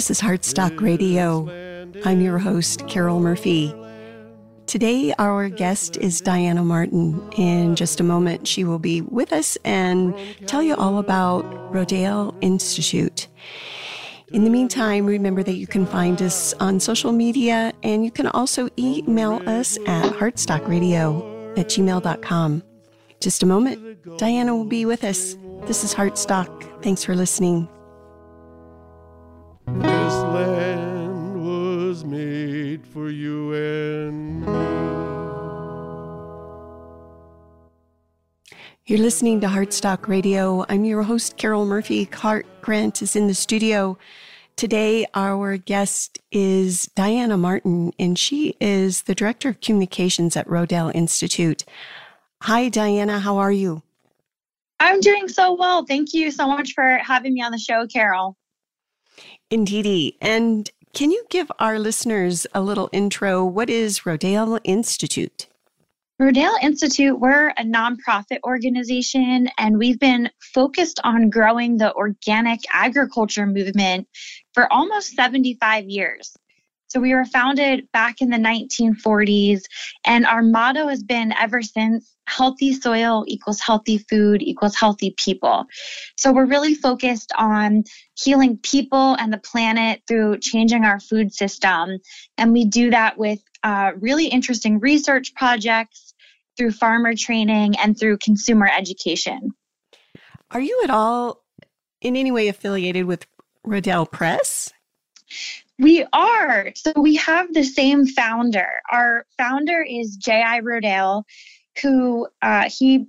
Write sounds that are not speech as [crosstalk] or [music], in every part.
This is Heartstock Radio. I'm your host, Carol Murphy. Today, our guest is Diana Martin. In just a moment, she will be with us and tell you all about Rodale Institute. In the meantime, remember that you can find us on social media and you can also email us at heartstockradio at gmail.com. Just a moment, Diana will be with us. This is Heartstock. Thanks for listening. This land was made for you and me. You're listening to Heartstock Radio. I'm your host, Carol Murphy. Clark Grant is in the studio. Today, our guest is Diana Martin, and she is the Director of Communications at Rodale Institute. Hi, Diana. How are you? I'm doing so well. Thank you so much for having me on the show, Carol. Indeedy. And can you give our listeners a little intro? What is Rodale Institute? Rodale Institute, we're a nonprofit organization and we've been focused on growing the organic agriculture movement for almost 75 years. So we were founded back in the 1940s, and our motto has been ever since healthy soil equals healthy food equals healthy people. So we're really focused on healing people and the planet through changing our food system. And we do that with uh, really interesting research projects through farmer training and through consumer education. Are you at all in any way affiliated with Rodale Press? We are. So we have the same founder. Our founder is J.I. Rodale, who uh, he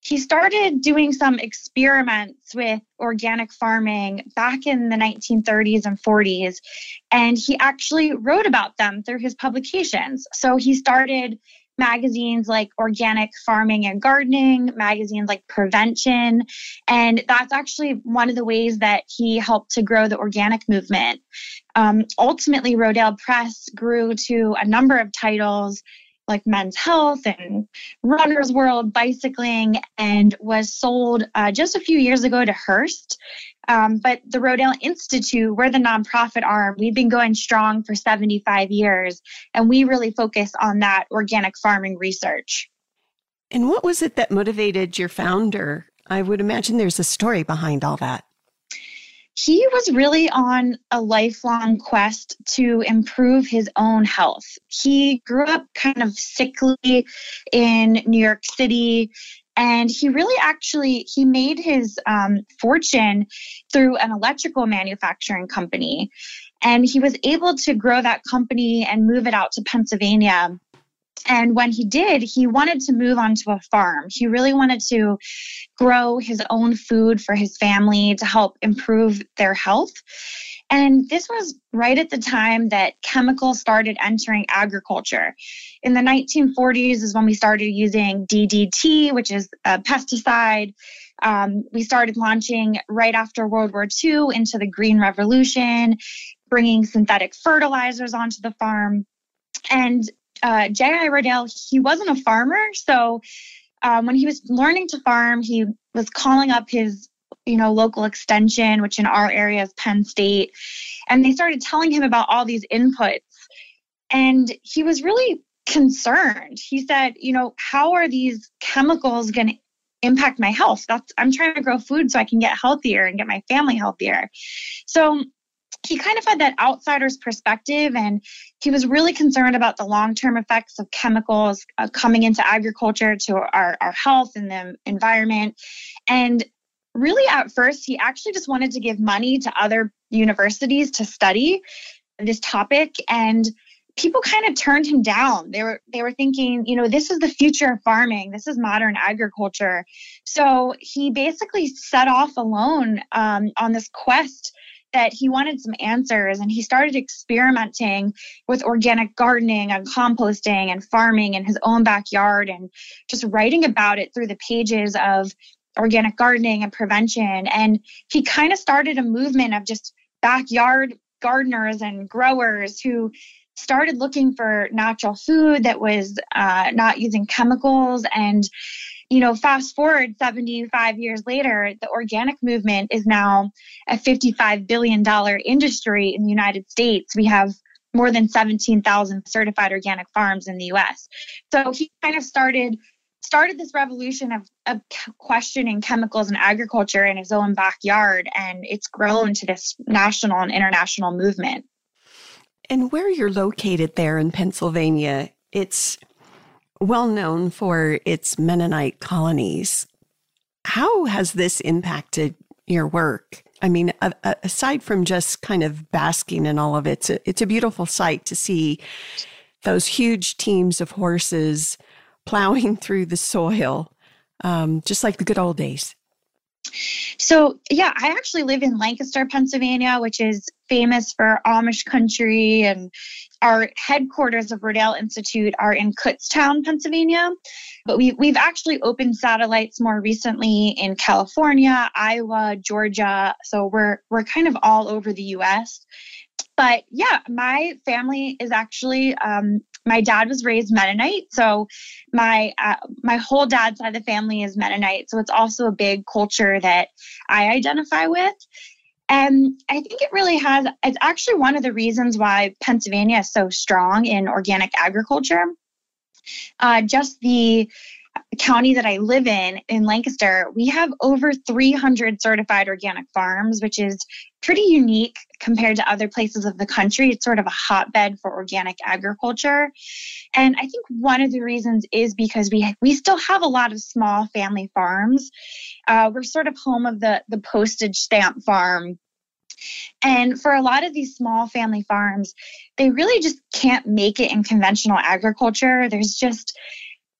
he started doing some experiments with organic farming back in the 1930s and 40s and he actually wrote about them through his publications so he started magazines like Organic Farming and Gardening, magazines like Prevention. And that's actually one of the ways that he helped to grow the organic movement. Um, ultimately, Rodale Press grew to a number of titles like Men's Health and Runner's World, Bicycling, and was sold uh, just a few years ago to Hearst. Um, but the Rodale Institute, we're the nonprofit arm. We've been going strong for 75 years, and we really focus on that organic farming research. And what was it that motivated your founder? I would imagine there's a story behind all that he was really on a lifelong quest to improve his own health. He grew up kind of sickly in New York City and he really actually he made his um, fortune through an electrical manufacturing company and he was able to grow that company and move it out to pennsylvania and when he did, he wanted to move onto a farm. He really wanted to grow his own food for his family to help improve their health. And this was right at the time that chemicals started entering agriculture. In the 1940s is when we started using DDT, which is a pesticide. Um, we started launching right after World War II into the Green Revolution, bringing synthetic fertilizers onto the farm. And uh, J.I. Rodale, he wasn't a farmer. So um, when he was learning to farm, he was calling up his you know local extension which in our area is penn state and they started telling him about all these inputs and he was really concerned he said you know how are these chemicals going to impact my health that's i'm trying to grow food so i can get healthier and get my family healthier so he kind of had that outsider's perspective and he was really concerned about the long-term effects of chemicals uh, coming into agriculture to our, our health and the environment. And really at first he actually just wanted to give money to other universities to study this topic and people kind of turned him down. They were they were thinking you know this is the future of farming. This is modern agriculture. So he basically set off alone um, on this quest that he wanted some answers and he started experimenting with organic gardening and composting and farming in his own backyard and just writing about it through the pages of organic gardening and prevention. And he kind of started a movement of just backyard gardeners and growers who started looking for natural food that was uh, not using chemicals and you know, fast forward 75 years later, the organic movement is now a $55 billion industry in the United States. We have more than 17,000 certified organic farms in the US. So he kind of started started this revolution of, of questioning chemicals in agriculture in his own backyard and it's grown to this national and international movement. And where you're located there in Pennsylvania, it's well known for its Mennonite colonies. How has this impacted your work? I mean, aside from just kind of basking in all of it, it's a, it's a beautiful sight to see those huge teams of horses plowing [laughs] through the soil, um, just like the good old days. So, yeah, I actually live in Lancaster, Pennsylvania, which is famous for Amish country. And our headquarters of Rodale Institute are in Kutztown, Pennsylvania. But we, we've actually opened satellites more recently in California, Iowa, Georgia. So we're, we're kind of all over the US. But yeah, my family is actually um, my dad was raised Mennonite, so my uh, my whole dad's side of the family is Mennonite. So it's also a big culture that I identify with. And I think it really has, it's actually one of the reasons why Pennsylvania is so strong in organic agriculture. Uh, just the county that I live in, in Lancaster, we have over 300 certified organic farms, which is pretty unique compared to other places of the country. It's sort of a hotbed for organic agriculture. And I think one of the reasons is because we, we still have a lot of small family farms. Uh, we're sort of home of the, the postage stamp farm and for a lot of these small family farms, they really just can't make it in conventional agriculture. There's just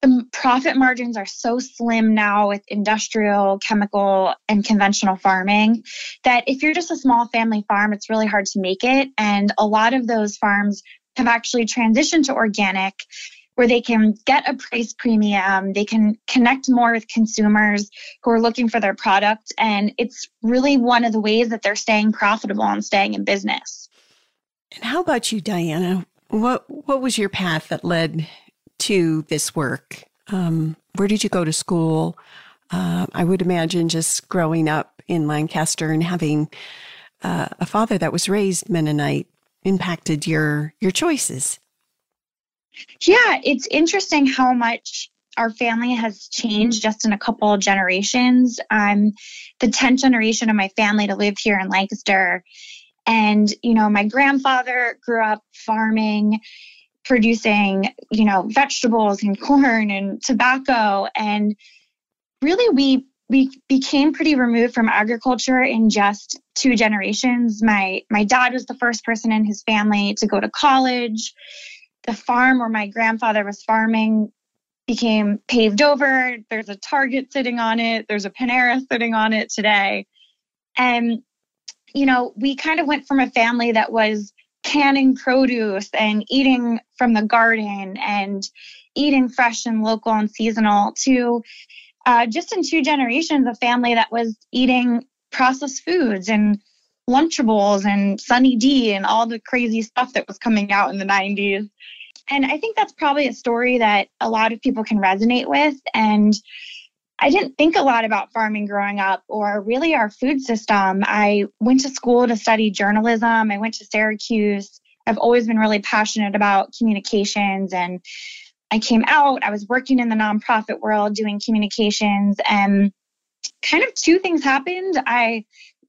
the profit margins are so slim now with industrial, chemical, and conventional farming that if you're just a small family farm, it's really hard to make it. And a lot of those farms have actually transitioned to organic where they can get a price premium, they can connect more with consumers who are looking for their product. And it's really one of the ways that they're staying profitable and staying in business. And how about you, Diana? What what was your path that led to this work? Um, where did you go to school? Uh, I would imagine just growing up in Lancaster and having uh, a father that was raised Mennonite impacted your your choices. Yeah, it's interesting how much our family has changed just in a couple of generations. I'm the 10th generation of my family to live here in Lancaster. And, you know, my grandfather grew up farming, producing, you know, vegetables and corn and tobacco. And really, we we became pretty removed from agriculture in just two generations. My my dad was the first person in his family to go to college the farm where my grandfather was farming became paved over. There's a Target sitting on it, there's a Panera sitting on it today. And, you know, we kind of went from a family that was canning produce and eating from the garden and eating fresh and local and seasonal to uh, just in two generations, a family that was eating processed foods and Lunchables and Sunny D and all the crazy stuff that was coming out in the 90s. And I think that's probably a story that a lot of people can resonate with. And I didn't think a lot about farming growing up or really our food system. I went to school to study journalism, I went to Syracuse. I've always been really passionate about communications and I came out, I was working in the nonprofit world doing communications and kind of two things happened. I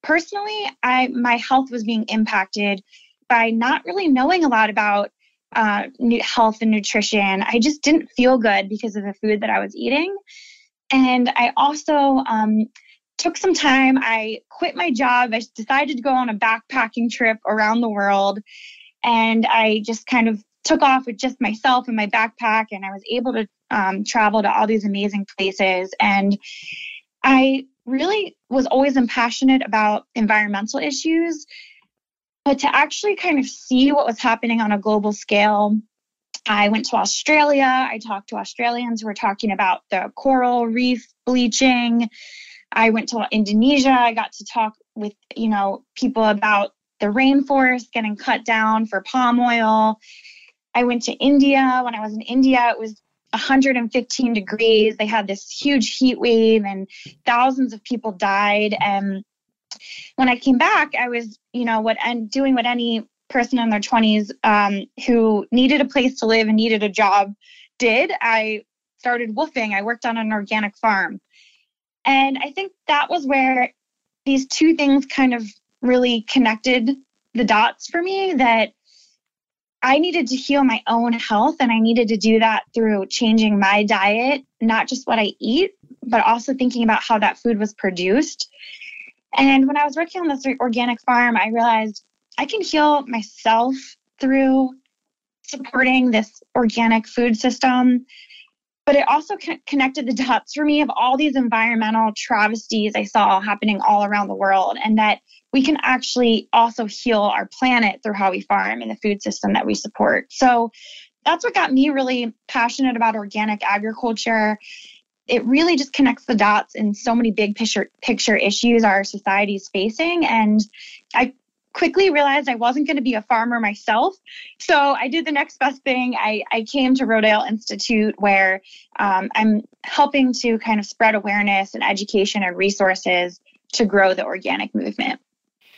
personally, I my health was being impacted by not really knowing a lot about uh, health and nutrition. I just didn't feel good because of the food that I was eating. And I also um, took some time. I quit my job. I decided to go on a backpacking trip around the world. And I just kind of took off with just myself and my backpack. And I was able to um, travel to all these amazing places. And I really was always passionate about environmental issues. But to actually kind of see what was happening on a global scale, I went to Australia. I talked to Australians who were talking about the coral reef bleaching. I went to Indonesia. I got to talk with, you know, people about the rainforest getting cut down for palm oil. I went to India. When I was in India, it was 115 degrees. They had this huge heat wave and thousands of people died. And when I came back, I was, you know, what and doing what any person in their 20s um, who needed a place to live and needed a job did. I started woofing. I worked on an organic farm. And I think that was where these two things kind of really connected the dots for me that I needed to heal my own health and I needed to do that through changing my diet, not just what I eat, but also thinking about how that food was produced. And when I was working on this organic farm, I realized I can heal myself through supporting this organic food system. But it also connected the dots for me of all these environmental travesties I saw happening all around the world, and that we can actually also heal our planet through how we farm and the food system that we support. So that's what got me really passionate about organic agriculture. It really just connects the dots in so many big picture picture issues our society is facing. And I quickly realized I wasn't going to be a farmer myself. So I did the next best thing. I, I came to Rodale Institute where um, I'm helping to kind of spread awareness and education and resources to grow the organic movement.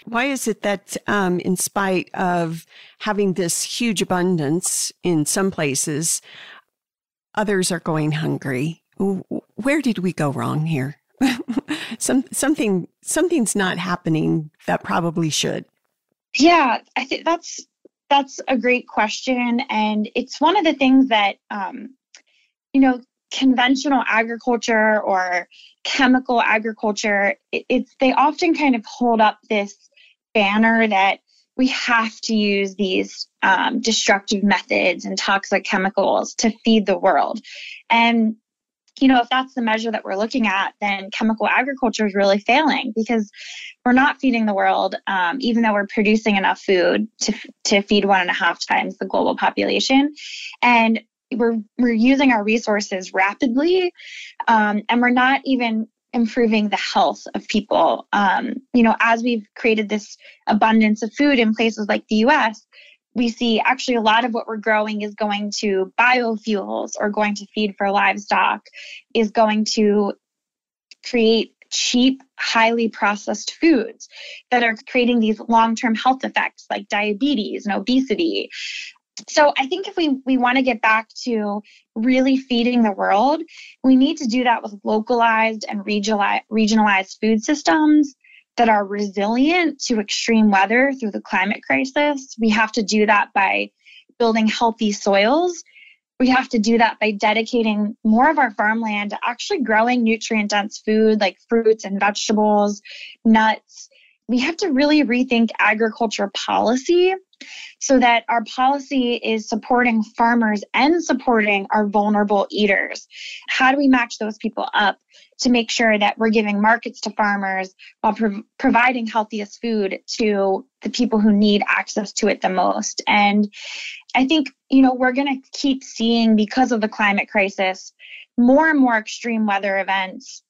Why is it that, um, in spite of having this huge abundance in some places, others are going hungry? Where did we go wrong here? [laughs] some something something's not happening that probably should. Yeah, I think that's that's a great question, and it's one of the things that um, you know conventional agriculture or chemical agriculture it, it's they often kind of hold up this banner that we have to use these um, destructive methods and toxic chemicals to feed the world. And, you know, if that's the measure that we're looking at, then chemical agriculture is really failing because we're not feeding the world, um, even though we're producing enough food to, to feed one and a half times the global population. And we're, we're using our resources rapidly, um, and we're not even improving the health of people. Um, you know, as we've created this abundance of food in places like the US, we see actually a lot of what we're growing is going to biofuels or going to feed for livestock, is going to create cheap, highly processed foods that are creating these long term health effects like diabetes and obesity, so I think if we, we want to get back to really feeding the world, we need to do that with localized and regionalized, regionalized food systems that are resilient to extreme weather through the climate crisis. We have to do that by building healthy soils. We have to do that by dedicating more of our farmland to actually growing nutrient dense food like fruits and vegetables, nuts. We have to really rethink agriculture policy so that our policy is supporting farmers and supporting our vulnerable eaters. How do we match those people up to make sure that we're giving markets to farmers while pro- providing healthiest food to the people who need access to it the most? And I think, you know, we're going to keep seeing because of the climate crisis more and more extreme weather events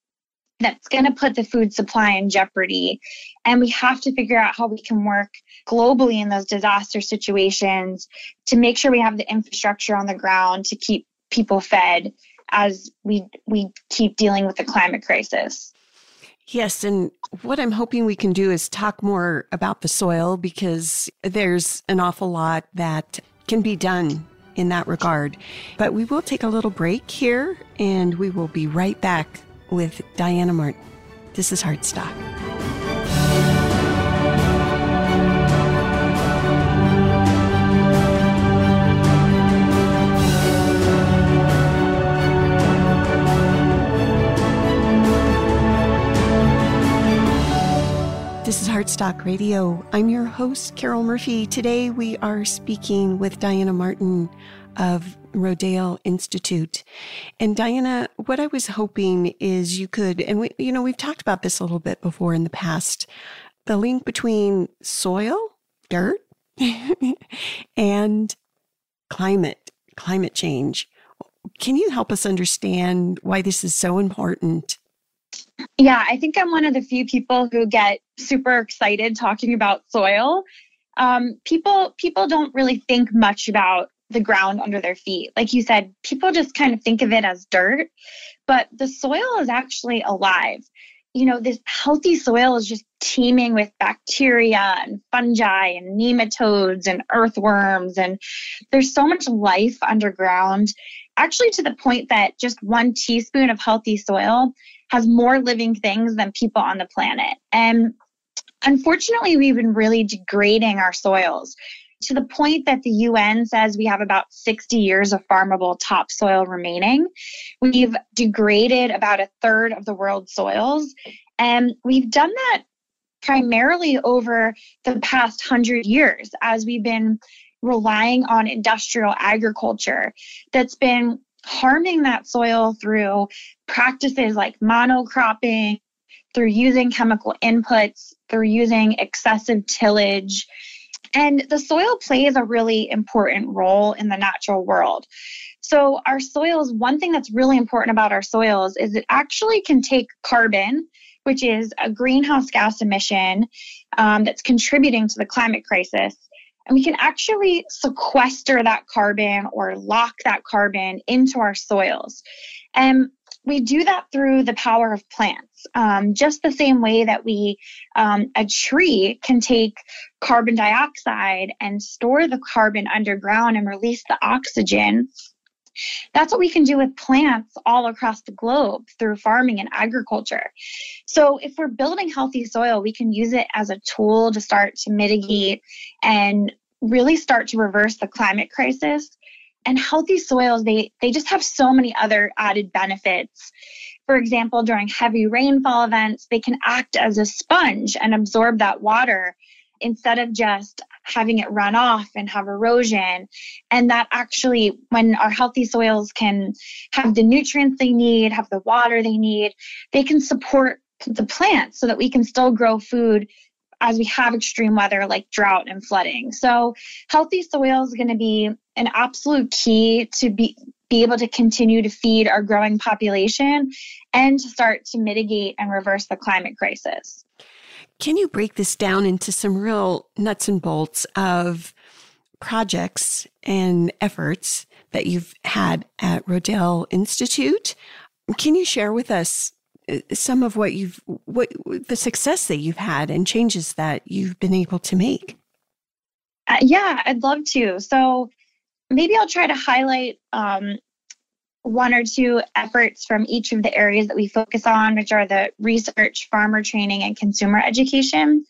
that's going to put the food supply in jeopardy. And we have to figure out how we can work globally in those disaster situations to make sure we have the infrastructure on the ground to keep people fed as we we keep dealing with the climate crisis. Yes, and what I'm hoping we can do is talk more about the soil because there's an awful lot that can be done in that regard. But we will take a little break here and we will be right back with Diana Martin. This is Heartstock. This is Heartstock Radio. I'm your host, Carol Murphy. Today we are speaking with Diana Martin of Rodale Institute. And Diana, what I was hoping is you could, and we, you know, we've talked about this a little bit before in the past, the link between soil, dirt, [laughs] and climate, climate change. Can you help us understand why this is so important? Yeah, I think I'm one of the few people who get super excited talking about soil. Um, people people don't really think much about the ground under their feet. Like you said, people just kind of think of it as dirt, but the soil is actually alive. You know, this healthy soil is just teeming with bacteria and fungi and nematodes and earthworms. And there's so much life underground, actually, to the point that just one teaspoon of healthy soil has more living things than people on the planet. And unfortunately, we've been really degrading our soils to the point that the UN says we have about 60 years of farmable topsoil remaining. We've degraded about a third of the world's soils, and we've done that primarily over the past hundred years as we've been relying on industrial agriculture that's been harming that soil through practices like monocropping, through using chemical inputs, through using excessive tillage, and the soil plays a really important role in the natural world. So, our soils, one thing that's really important about our soils is it actually can take carbon, which is a greenhouse gas emission um, that's contributing to the climate crisis. And we can actually sequester that carbon or lock that carbon into our soils. And we do that through the power of plants. Um, just the same way that we, um, a tree can take carbon dioxide and store the carbon underground and release the oxygen. That's what we can do with plants all across the globe through farming and agriculture. So, if we're building healthy soil, we can use it as a tool to start to mitigate and really start to reverse the climate crisis and healthy soils they they just have so many other added benefits. For example during heavy rainfall events they can act as a sponge and absorb that water instead of just having it run off and have erosion. And that actually when our healthy soils can have the nutrients they need have the water they need they can support the plants so that we can still grow food as we have extreme weather like drought and flooding. So, healthy soil is going to be an absolute key to be be able to continue to feed our growing population and to start to mitigate and reverse the climate crisis. Can you break this down into some real nuts and bolts of projects and efforts that you've had at Rodale Institute? Can you share with us some of what you've what the success that you've had and changes that you've been able to make? Uh, yeah i'd love to. So maybe i'll try to highlight um, one or two efforts from each of the areas that we focus on which are the research farmer training and consumer education.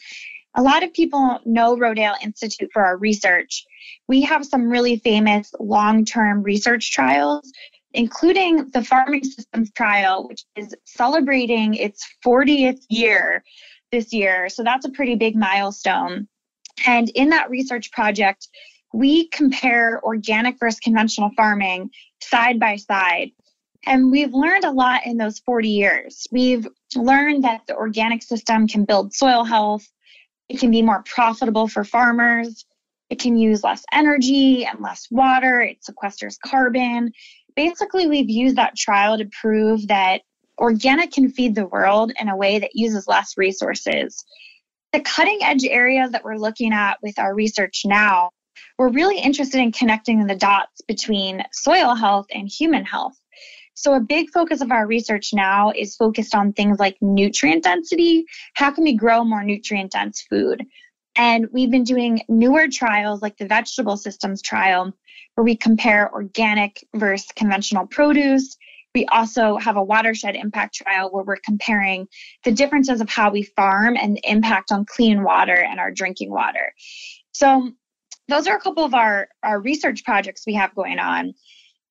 A lot of people know Rodale Institute for our research. We have some really famous long term research trials including the farming systems trial, which is celebrating its 40th year this year. So that's a pretty big milestone. And in that research project, we compare organic versus conventional farming side by side. And we've learned a lot in those 40 years. We've learned that the organic system can build soil health, it can be more profitable for farmers, it can use less energy and less water, it sequesters carbon, basically, we've used that trial to prove that organic can feed the world in a way that uses less resources. The cutting edge areas that we're looking at with our research now, we're really interested in connecting the dots between soil health and human health. So, a big focus of our research now is focused on things like nutrient density. How can we grow more nutrient dense food? And we've been doing newer trials like the vegetable systems trial, where we compare organic versus conventional produce. We also have a watershed impact trial where we're comparing the differences of how we farm and the impact on clean water and our drinking water. So, those are a couple of our, our research projects we have going on.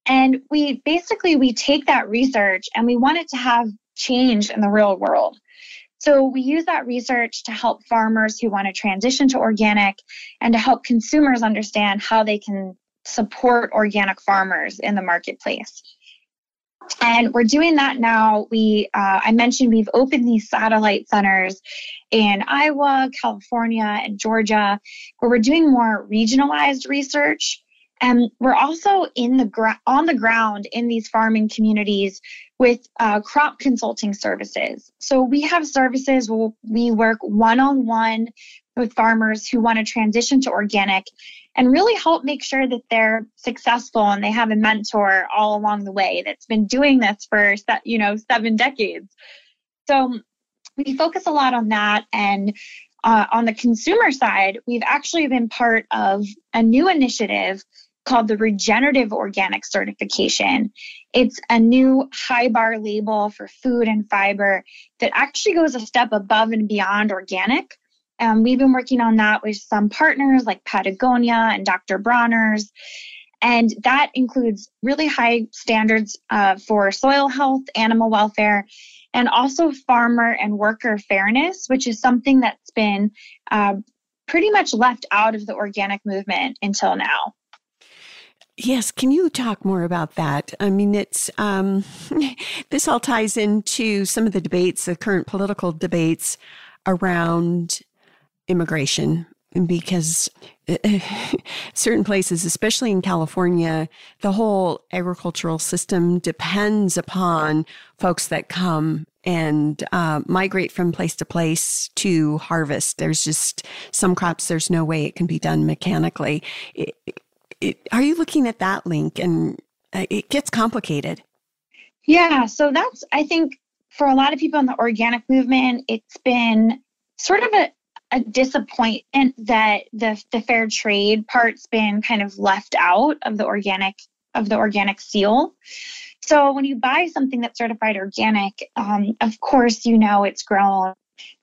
And we basically we take that research and we want it to have change in the real world. So we use that research to help farmers who want to transition to organic and to help consumers understand how they can support organic farmers in the marketplace. And we're doing that now. We, uh, I mentioned we've opened these satellite centers in Iowa, California, and Georgia, where we're doing more regionalized research. And we're also in the gra- on the ground in these farming communities with uh, crop consulting services. So we have services where we work one on one with farmers who want to transition to organic, and really help make sure that they're successful and they have a mentor all along the way that's been doing this for you know seven decades. So we focus a lot on that and uh, on the consumer side we've actually been part of a new initiative called the regenerative organic certification. It's a new high bar label for food and fiber that actually goes a step above and beyond organic um, we've been working on that with some partners like Patagonia and Dr. Bronner's. And that includes really high standards uh, for soil health, animal welfare, and also farmer and worker fairness, which is something that's been uh, pretty much left out of the organic movement until now. Yes, can you talk more about that? I mean, it's um, [laughs] this all ties into some of the debates, the current political debates around immigration because [laughs] certain places, especially in California, the whole agricultural system depends upon folks that come and uh, migrate from place to place to harvest. There's just some crops, there's no way it can be done mechanically. It, it, are you looking at that link? And uh, it gets complicated. Yeah, so that's, I think, for a lot of people in the organic movement, it's been sort of a, a disappointment that the the fair trade part's been kind of left out of the organic of the organic seal. So when you buy something that's certified organic, um, of course you know it's grown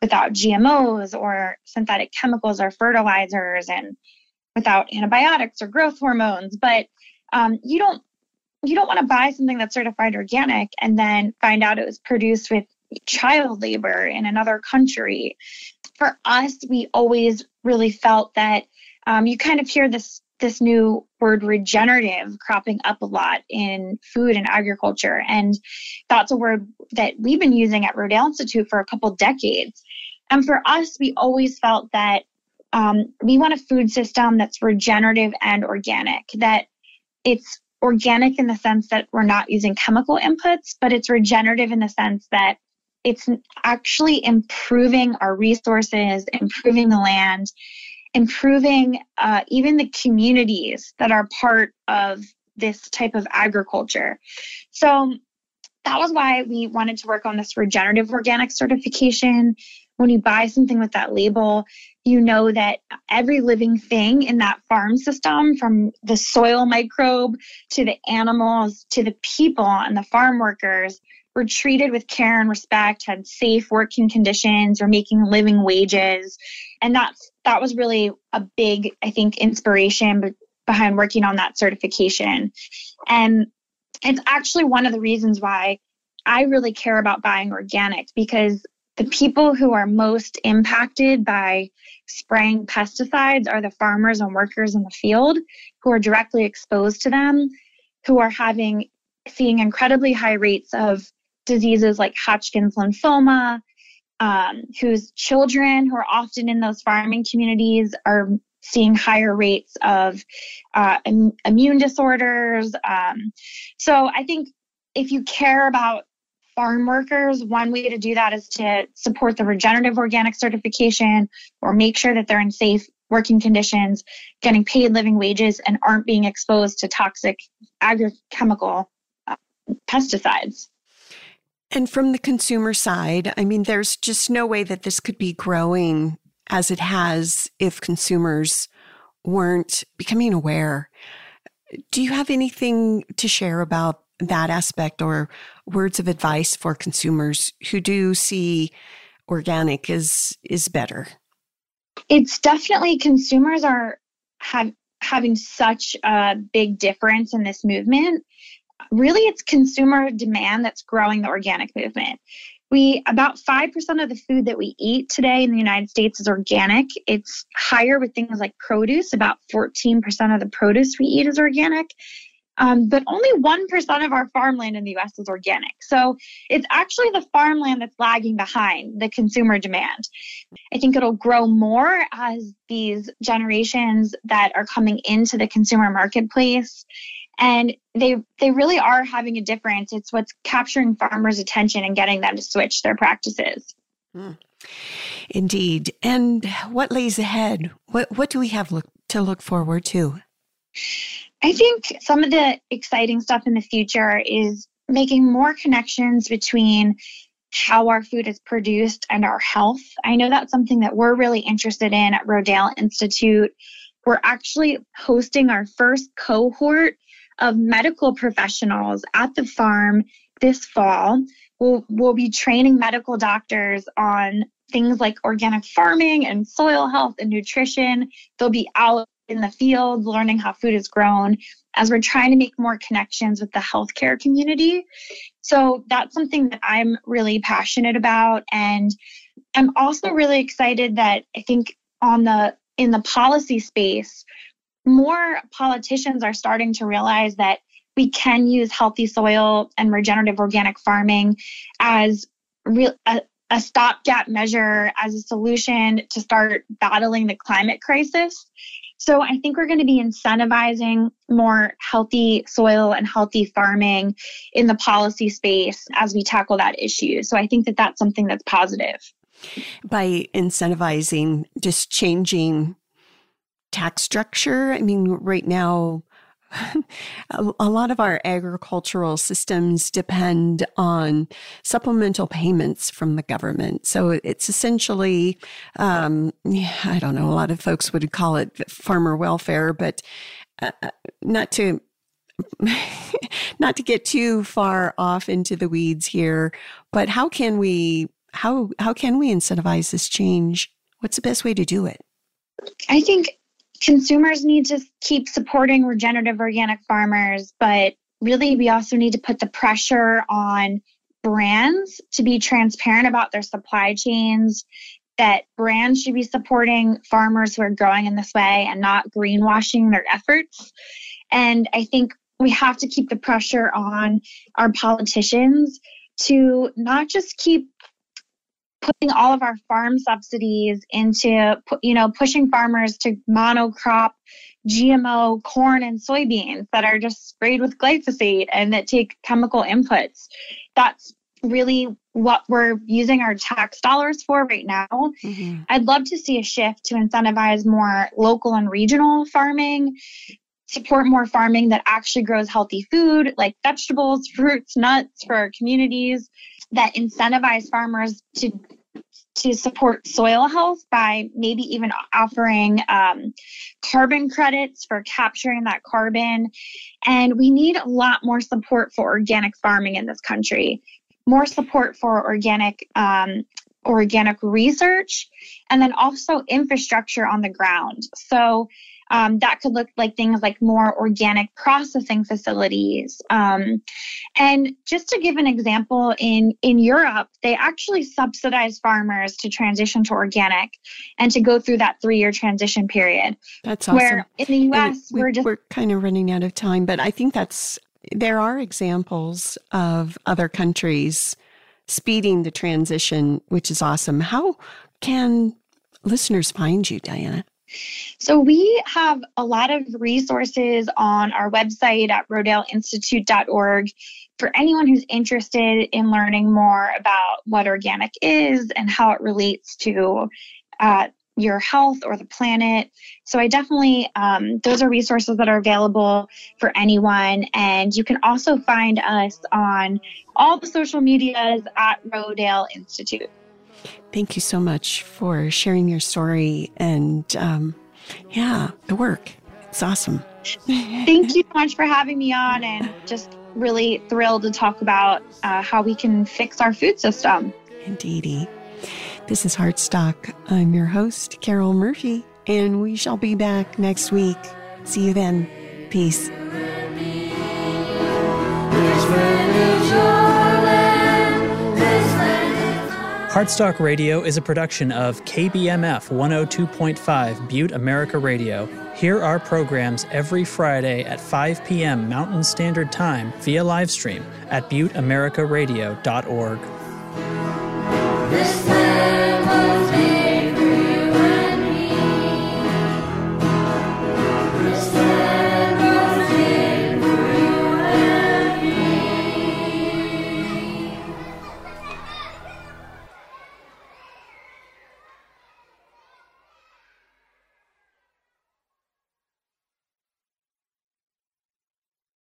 without GMOs or synthetic chemicals or fertilizers and without antibiotics or growth hormones. But um, you don't you don't want to buy something that's certified organic and then find out it was produced with child labor in another country for us, we always really felt that um, you kind of hear this this new word regenerative cropping up a lot in food and agriculture, and that's a word that we've been using at Rodale Institute for a couple decades. And for us, we always felt that um, we want a food system that's regenerative and organic. That it's organic in the sense that we're not using chemical inputs, but it's regenerative in the sense that it's actually improving our resources, improving the land, improving uh, even the communities that are part of this type of agriculture. So that was why we wanted to work on this regenerative organic certification. When you buy something with that label, you know that every living thing in that farm system, from the soil microbe to the animals to the people and the farm workers, were treated with care and respect, had safe working conditions, were making living wages. And that's that was really a big, I think, inspiration behind working on that certification. And it's actually one of the reasons why I really care about buying organic because the people who are most impacted by spraying pesticides are the farmers and workers in the field who are directly exposed to them, who are having seeing incredibly high rates of diseases like Hodgkin's lymphoma, um, whose children who are often in those farming communities are seeing higher rates of uh, Im- immune disorders. Um, so I think if you care about farm workers, one way to do that is to support the regenerative organic certification or make sure that they're in safe working conditions, getting paid living wages, and aren't being exposed to toxic agrochemical uh, pesticides. And from the consumer side, I mean, there's just no way that this could be growing as it has if consumers weren't becoming aware. Do you have anything to share about that aspect or words of advice for consumers who do see organic is is better? It's definitely consumers are have having such a big difference in this movement really it's consumer demand that's growing the organic movement. We about 5% of the food that we eat today in the United States is organic. It's higher with things like produce. About 14% of the produce we eat is organic. Um, but only 1% of our farmland in the US is organic. So it's actually the farmland that's lagging behind the consumer demand. I think it'll grow more as these generations that are coming into the consumer marketplace and they they really are having a difference it's what's capturing farmers attention and getting them to switch their practices mm. indeed and what lays ahead what what do we have look, to look forward to? I think some of the exciting stuff in the future is making more connections between how our food is produced and our health. I know that's something that we're really interested in at Rodale Institute. We're actually hosting our first cohort of medical professionals at the farm this fall. We'll, we'll be training medical doctors on things like organic farming and soil health and nutrition. They'll be out in the field learning how food is grown as we're trying to make more connections with the healthcare community. So that's something that I'm really passionate about. And I'm also really excited that I think on the in the policy space, more politicians are starting to realize that we can use healthy soil and regenerative organic farming as real a, a stopgap measure as a solution to start battling the climate crisis. So I think we're going to be incentivizing more healthy soil and healthy farming in the policy space as we tackle that issue. So I think that that's something that's positive. By incentivizing, just changing tax structure. I mean, right now, [laughs] a lot of our agricultural systems depend on supplemental payments from the government. So it's essentially, um, I don't know, a lot of folks would call it farmer welfare, but uh, uh not to. [laughs] not to get too far off into the weeds here, but how can we how how can we incentivize this change? What's the best way to do it? I think consumers need to keep supporting regenerative organic farmers, but really we also need to put the pressure on brands to be transparent about their supply chains, that brands should be supporting farmers who are growing in this way and not greenwashing their efforts. And I think we have to keep the pressure on our politicians to not just keep putting all of our farm subsidies into you know pushing farmers to monocrop GMO corn and soybeans that are just sprayed with glyphosate and that take chemical inputs. That's really what we're using our tax dollars for right now. Mm-hmm. I'd love to see a shift to incentivize more local and regional farming, support more farming that actually grows healthy food like vegetables, fruits, nuts for our communities that incentivize farmers to to support soil health by maybe even offering um, carbon credits for capturing that carbon. And we need a lot more support for organic farming in this country, more support for organic um, organic research, and then also infrastructure on the ground. So um, that could look like things like more organic processing facilities. Um, and just to give an example, in, in Europe, they actually subsidize farmers to transition to organic and to go through that three year transition period. That's awesome. Where in the US, we, we're just. We're kind of running out of time, but I think that's. There are examples of other countries speeding the transition, which is awesome. How can listeners find you, Diana? So we have a lot of resources on our website at rodaleinstitute.org for anyone who's interested in learning more about what organic is and how it relates to uh, your health or the planet. So I definitely, um, those are resources that are available for anyone. And you can also find us on all the social medias at Rodale Institute. Thank you so much for sharing your story and, um, yeah, the work. It's awesome. [laughs] Thank you so much for having me on and just really thrilled to talk about uh, how we can fix our food system. Indeedy. This is Heartstock. I'm your host, Carol Murphy, and we shall be back next week. See you then. Peace. Heartstock Radio is a production of KBMF 102.5 Butte America Radio. Hear our programs every Friday at 5 p.m. Mountain Standard Time via livestream at butteamericaradio.org.